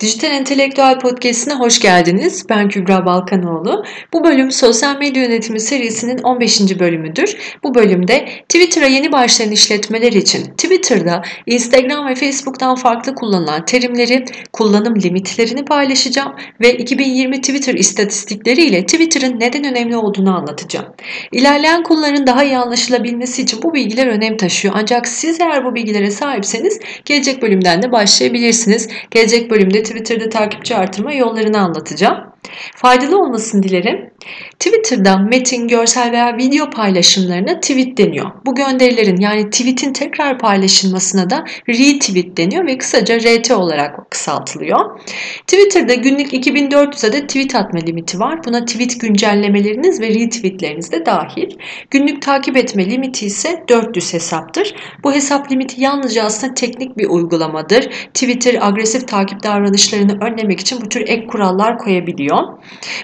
Dijital Entelektüel Podcast'ine hoş geldiniz. Ben Kübra Balkanoğlu. Bu bölüm sosyal medya yönetimi serisinin 15. bölümüdür. Bu bölümde Twitter'a yeni başlayan işletmeler için Twitter'da Instagram ve Facebook'tan farklı kullanılan terimleri, kullanım limitlerini paylaşacağım ve 2020 Twitter istatistikleri ile Twitter'ın neden önemli olduğunu anlatacağım. İlerleyen konuların daha iyi anlaşılabilmesi için bu bilgiler önem taşıyor. Ancak siz eğer bu bilgilere sahipseniz gelecek bölümden de başlayabilirsiniz. Gelecek bölümde Twitter'da takipçi artırma yollarını anlatacağım. Faydalı olmasını dilerim. Twitter'da metin, görsel veya video paylaşımlarına tweet deniyor. Bu gönderilerin yani tweetin tekrar paylaşılmasına da retweet deniyor ve kısaca RT olarak kısaltılıyor. Twitter'da günlük 2400 adet tweet atma limiti var. Buna tweet güncellemeleriniz ve retweetleriniz de dahil. Günlük takip etme limiti ise 400 hesaptır. Bu hesap limiti yalnızca aslında teknik bir uygulamadır. Twitter agresif takip davranışlarını önlemek için bu tür ek kurallar koyabiliyor.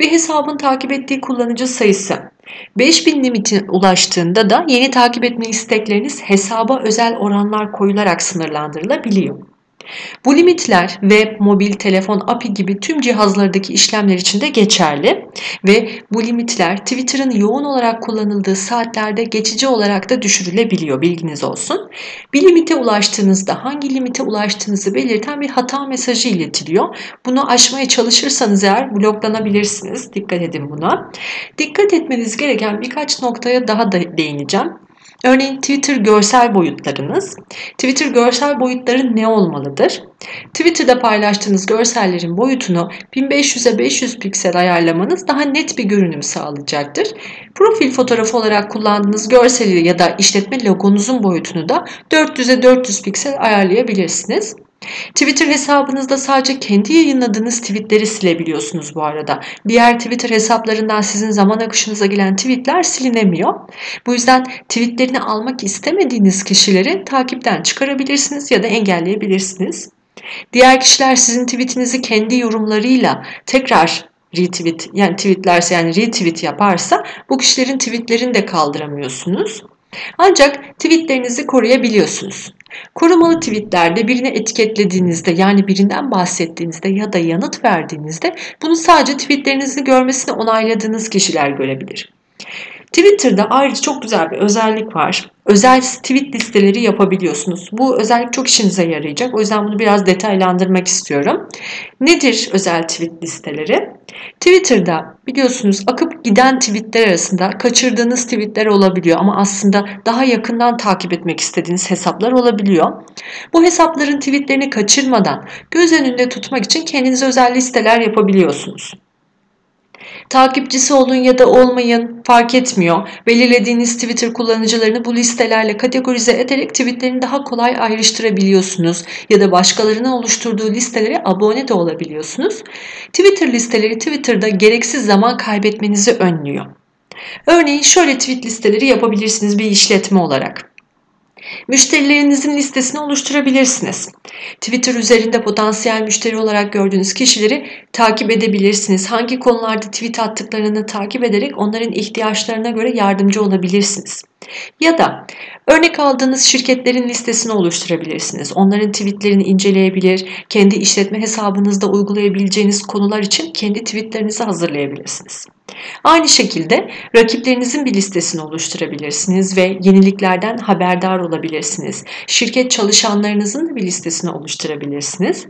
Bir hesabın takip ettiği kullanıcı sayısı 5000 limite ulaştığında da yeni takip etme istekleriniz hesaba özel oranlar koyularak sınırlandırılabiliyor. Bu limitler web, mobil, telefon, API gibi tüm cihazlardaki işlemler için de geçerli ve bu limitler Twitter'ın yoğun olarak kullanıldığı saatlerde geçici olarak da düşürülebiliyor bilginiz olsun. Bir limite ulaştığınızda hangi limite ulaştığınızı belirten bir hata mesajı iletiliyor. Bunu aşmaya çalışırsanız eğer bloklanabilirsiniz. Dikkat edin buna. Dikkat etmeniz gereken birkaç noktaya daha da değineceğim. Örneğin Twitter görsel boyutlarınız. Twitter görsel boyutları ne olmalıdır? Twitter'da paylaştığınız görsellerin boyutunu 1500'e 500 piksel ayarlamanız daha net bir görünüm sağlayacaktır. Profil fotoğrafı olarak kullandığınız görseli ya da işletme logonuzun boyutunu da 400'e 400 piksel ayarlayabilirsiniz. Twitter hesabınızda sadece kendi yayınladığınız tweetleri silebiliyorsunuz bu arada. Diğer Twitter hesaplarından sizin zaman akışınıza gelen tweetler silinemiyor. Bu yüzden tweetlerini almak istemediğiniz kişileri takipten çıkarabilirsiniz ya da engelleyebilirsiniz. Diğer kişiler sizin tweetinizi kendi yorumlarıyla tekrar retweet yani tweetlerse yani retweet yaparsa bu kişilerin tweetlerini de kaldıramıyorsunuz. Ancak tweetlerinizi koruyabiliyorsunuz. Korumalı tweetlerde birini etiketlediğinizde yani birinden bahsettiğinizde ya da yanıt verdiğinizde bunu sadece tweetlerinizi görmesini onayladığınız kişiler görebilir. Twitter'da ayrıca çok güzel bir özellik var. Özel tweet listeleri yapabiliyorsunuz. Bu özellik çok işinize yarayacak. O yüzden bunu biraz detaylandırmak istiyorum. Nedir özel tweet listeleri? Twitter'da biliyorsunuz akıp giden tweetler arasında kaçırdığınız tweetler olabiliyor ama aslında daha yakından takip etmek istediğiniz hesaplar olabiliyor. Bu hesapların tweetlerini kaçırmadan göz önünde tutmak için kendinize özel listeler yapabiliyorsunuz. Takipçisi olun ya da olmayın fark etmiyor. Belirlediğiniz Twitter kullanıcılarını bu listelerle kategorize ederek tweetlerini daha kolay ayrıştırabiliyorsunuz. Ya da başkalarının oluşturduğu listelere abone de olabiliyorsunuz. Twitter listeleri Twitter'da gereksiz zaman kaybetmenizi önlüyor. Örneğin şöyle tweet listeleri yapabilirsiniz bir işletme olarak. Müşterilerinizin listesini oluşturabilirsiniz. Twitter üzerinde potansiyel müşteri olarak gördüğünüz kişileri takip edebilirsiniz. Hangi konularda tweet attıklarını takip ederek onların ihtiyaçlarına göre yardımcı olabilirsiniz. Ya da örnek aldığınız şirketlerin listesini oluşturabilirsiniz. Onların tweetlerini inceleyebilir, kendi işletme hesabınızda uygulayabileceğiniz konular için kendi tweetlerinizi hazırlayabilirsiniz. Aynı şekilde rakiplerinizin bir listesini oluşturabilirsiniz ve yeniliklerden haberdar olabilirsiniz. Şirket çalışanlarınızın da bir listesini oluşturabilirsiniz.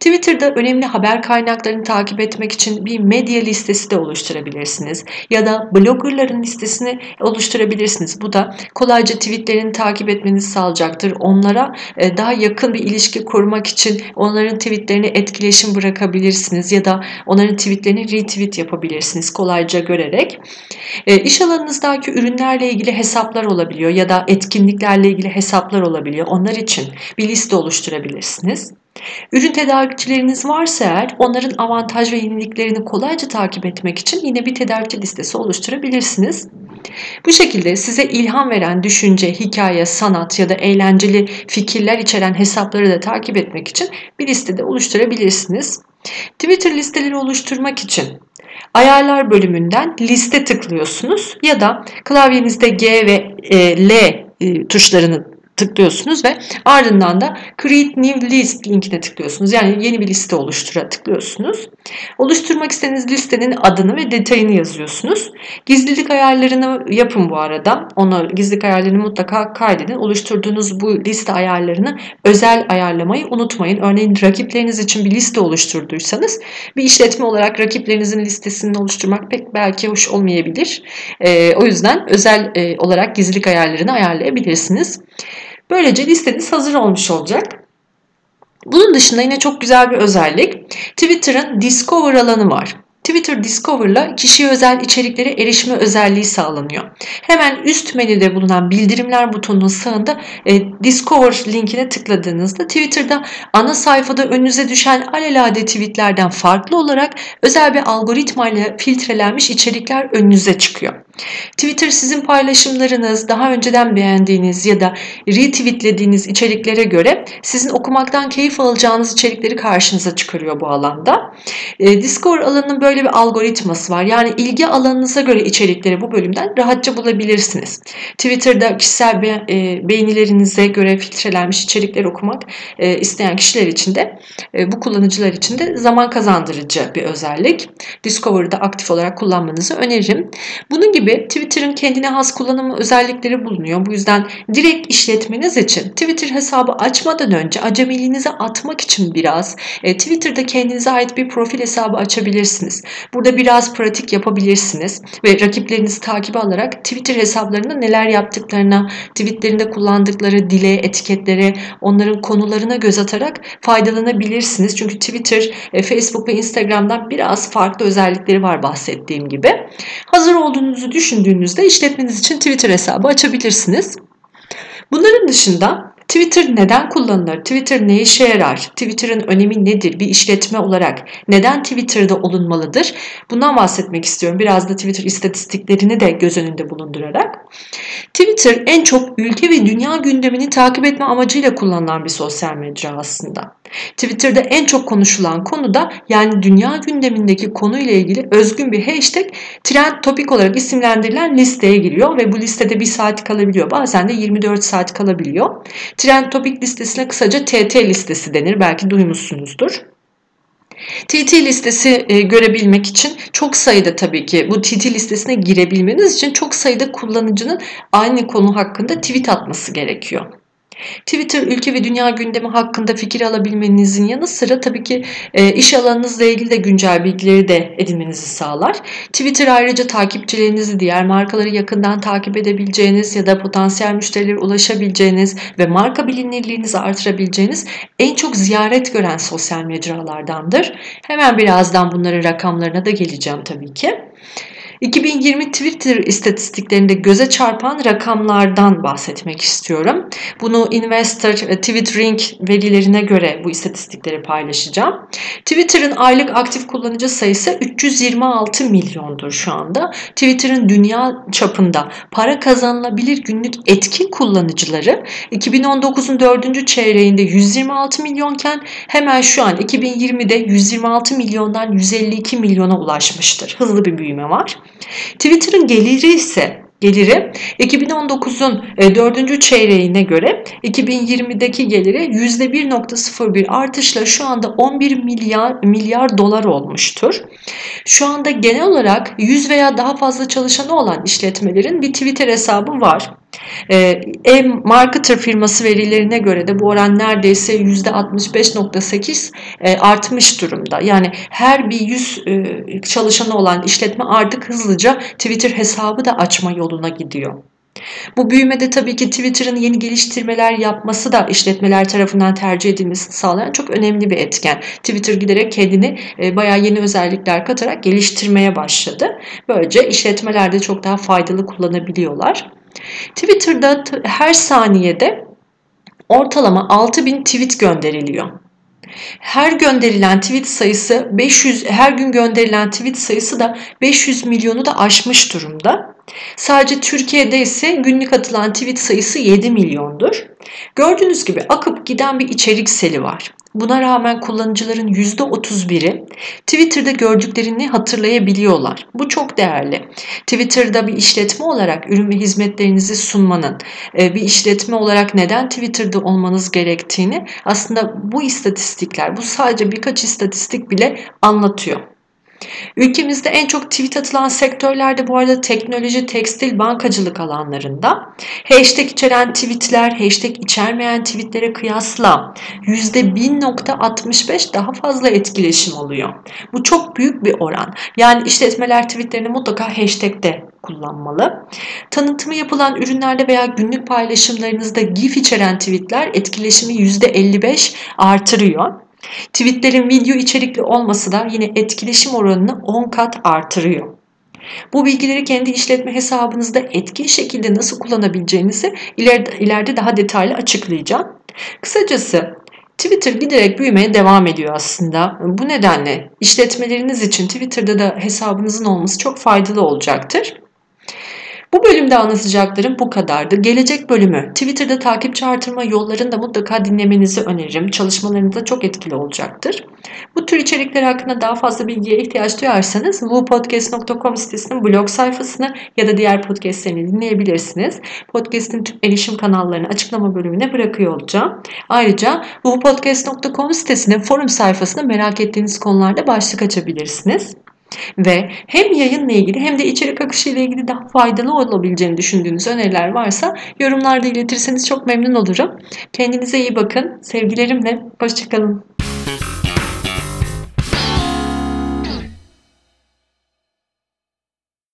Twitter'da önemli haber kaynaklarını takip etmek için bir medya listesi de oluşturabilirsiniz. Ya da bloggerların listesini oluşturabilirsiniz. Bu da kolayca tweetlerini takip etmenizi sağlayacaktır. Onlara e, daha yakın bir ilişki kurmak için onların tweetlerini etkileşim bırakabilirsiniz ya da onların tweetlerini retweet yapabilirsiniz kolayca görerek. E, iş alanınızdaki ürünlerle ilgili hesaplar olabiliyor ya da etkinliklerle ilgili hesaplar olabiliyor. Onlar için bir liste oluşturabilirsiniz. Ürün tedarikçileriniz varsa eğer onların avantaj ve yeniliklerini kolayca takip etmek için yine bir tedarikçi listesi oluşturabilirsiniz. Bu şekilde size ilham veren düşünce, hikaye, sanat ya da eğlenceli fikirler içeren hesapları da takip etmek için bir listede oluşturabilirsiniz. Twitter listeleri oluşturmak için ayarlar bölümünden liste tıklıyorsunuz ya da klavyenizde G ve e, L e, tuşlarını tıklıyorsunuz ve ardından da Create New List linkine tıklıyorsunuz. Yani yeni bir liste oluştura tıklıyorsunuz. Oluşturmak istediğiniz listenin adını ve detayını yazıyorsunuz. Gizlilik ayarlarını yapın bu arada. Onu gizlilik ayarlarını mutlaka kaydedin. Oluşturduğunuz bu liste ayarlarını özel ayarlamayı unutmayın. Örneğin rakipleriniz için bir liste oluşturduysanız bir işletme olarak rakiplerinizin listesini oluşturmak pek belki hoş olmayabilir. Ee, o yüzden özel e, olarak gizlilik ayarlarını ayarlayabilirsiniz. Böylece listeniz hazır olmuş olacak. Bunun dışında yine çok güzel bir özellik. Twitter'ın Discover alanı var. Twitter Discover'la kişiye özel içeriklere erişme özelliği sağlanıyor. Hemen üst menüde bulunan bildirimler butonunun sağında e, Discover linkine tıkladığınızda Twitter'da ana sayfada önünüze düşen alelade tweetlerden farklı olarak özel bir algoritma ile filtrelenmiş içerikler önünüze çıkıyor. Twitter sizin paylaşımlarınız, daha önceden beğendiğiniz ya da retweetlediğiniz içeriklere göre sizin okumaktan keyif alacağınız içerikleri karşınıza çıkarıyor bu alanda. E, Discover alanının böyle bir algoritması var. Yani ilgi alanınıza göre içerikleri bu bölümden rahatça bulabilirsiniz. Twitter'da kişisel e, beğenilerinize göre filtrelenmiş içerikler okumak e, isteyen kişiler için de e, bu kullanıcılar için de zaman kazandırıcı bir özellik. Discover'da aktif olarak kullanmanızı öneririm. Bunun gibi gibi Twitter'ın kendine has kullanımı özellikleri bulunuyor. Bu yüzden direkt işletmeniz için Twitter hesabı açmadan önce acemiliğinizi atmak için biraz e, Twitter'da kendinize ait bir profil hesabı açabilirsiniz. Burada biraz pratik yapabilirsiniz ve rakiplerinizi takip alarak Twitter hesaplarında neler yaptıklarına, tweetlerinde kullandıkları dile, etiketlere, onların konularına göz atarak faydalanabilirsiniz. Çünkü Twitter, e, Facebook ve Instagram'dan biraz farklı özellikleri var bahsettiğim gibi. Hazır olduğunuzu düşündüğünüzde işletmeniz için Twitter hesabı açabilirsiniz. Bunların dışında Twitter neden kullanılır? Twitter ne işe yarar? Twitter'ın önemi nedir? Bir işletme olarak neden Twitter'da olunmalıdır? Bundan bahsetmek istiyorum. Biraz da Twitter istatistiklerini de göz önünde bulundurarak. Twitter en çok ülke ve dünya gündemini takip etme amacıyla kullanılan bir sosyal medya aslında. Twitter'da en çok konuşulan konu da yani dünya gündemindeki konuyla ilgili özgün bir hashtag trend topik olarak isimlendirilen listeye giriyor ve bu listede bir saat kalabiliyor. Bazen de 24 saat kalabiliyor. Trend topik listesine kısaca TT listesi denir. Belki duymuşsunuzdur. TT listesi e, görebilmek için çok sayıda tabii ki bu TT listesine girebilmeniz için çok sayıda kullanıcının aynı konu hakkında tweet atması gerekiyor. Twitter ülke ve dünya gündemi hakkında fikir alabilmenizin yanı sıra tabii ki e, iş alanınızla ilgili de güncel bilgileri de edinmenizi sağlar. Twitter ayrıca takipçilerinizi diğer markaları yakından takip edebileceğiniz ya da potansiyel müşterilere ulaşabileceğiniz ve marka bilinirliğinizi artırabileceğiniz en çok ziyaret gören sosyal mecralardandır. Hemen birazdan bunların rakamlarına da geleceğim tabii ki. 2020 Twitter istatistiklerinde göze çarpan rakamlardan bahsetmek istiyorum. Bunu Investor e, Twittering verilerine göre bu istatistikleri paylaşacağım. Twitter'ın aylık aktif kullanıcı sayısı 326 milyondur şu anda. Twitter'ın dünya çapında para kazanılabilir günlük etkin kullanıcıları 2019'un 4. çeyreğinde 126 milyonken hemen şu an 2020'de 126 milyondan 152 milyona ulaşmıştır. Hızlı bir büyüme var. Twitter'ın geliri ise geliri 2019'un 4. E, çeyreğine göre 2020'deki geliri %1.01 artışla şu anda 11 milyar milyar dolar olmuştur. Şu anda genel olarak 100 veya daha fazla çalışanı olan işletmelerin bir Twitter hesabı var. E-Marketer firması verilerine göre de bu oran neredeyse %65.8 e, artmış durumda. Yani her bir 100 e, çalışanı olan işletme artık hızlıca Twitter hesabı da açma yoluna gidiyor. Bu büyümede tabii ki Twitter'ın yeni geliştirmeler yapması da işletmeler tarafından tercih edilmesi sağlayan çok önemli bir etken. Twitter giderek kendini e, bayağı yeni özellikler katarak geliştirmeye başladı. Böylece işletmeler de çok daha faydalı kullanabiliyorlar. Twitter'da her saniyede ortalama 6000 tweet gönderiliyor. Her gönderilen tweet sayısı 500 her gün gönderilen tweet sayısı da 500 milyonu da aşmış durumda. Sadece Türkiye'de ise günlük atılan tweet sayısı 7 milyondur. Gördüğünüz gibi akıp giden bir içerik seli var. Buna rağmen kullanıcıların %31'i Twitter'da gördüklerini hatırlayabiliyorlar. Bu çok değerli. Twitter'da bir işletme olarak ürün ve hizmetlerinizi sunmanın, e, bir işletme olarak neden Twitter'da olmanız gerektiğini aslında bu istatistikler, bu sadece birkaç istatistik bile anlatıyor. Ülkemizde en çok tweet atılan sektörlerde bu arada teknoloji, tekstil, bankacılık alanlarında. Hashtag içeren tweetler, hashtag içermeyen tweetlere kıyasla %1.65 daha fazla etkileşim oluyor. Bu çok büyük bir oran. Yani işletmeler tweetlerini mutlaka hashtag'te kullanmalı. Tanıtımı yapılan ürünlerde veya günlük paylaşımlarınızda GIF içeren tweetler etkileşimi %55 artırıyor. Tweetlerin video içerikli olması da yine etkileşim oranını 10 kat artırıyor. Bu bilgileri kendi işletme hesabınızda etkin şekilde nasıl kullanabileceğinizi ileride, ileride daha detaylı açıklayacağım. Kısacası Twitter giderek büyümeye devam ediyor aslında. Bu nedenle işletmeleriniz için Twitter'da da hesabınızın olması çok faydalı olacaktır. Bu bölümde anlatacaklarım bu kadardı. Gelecek bölümü Twitter'da takipçi artırma yollarını da mutlaka dinlemenizi öneririm. Çalışmalarınızda çok etkili olacaktır. Bu tür içerikler hakkında daha fazla bilgiye ihtiyaç duyarsanız wupodcast.com sitesinin blog sayfasını ya da diğer podcastlerini dinleyebilirsiniz. Podcast'in tüm erişim kanallarını açıklama bölümüne bırakıyor olacağım. Ayrıca wupodcast.com sitesinin forum sayfasında merak ettiğiniz konularda başlık açabilirsiniz ve hem yayınla ilgili hem de içerik akışı ile ilgili daha faydalı olabileceğini düşündüğünüz öneriler varsa yorumlarda iletirseniz çok memnun olurum. Kendinize iyi bakın. Sevgilerimle. Hoşçakalın.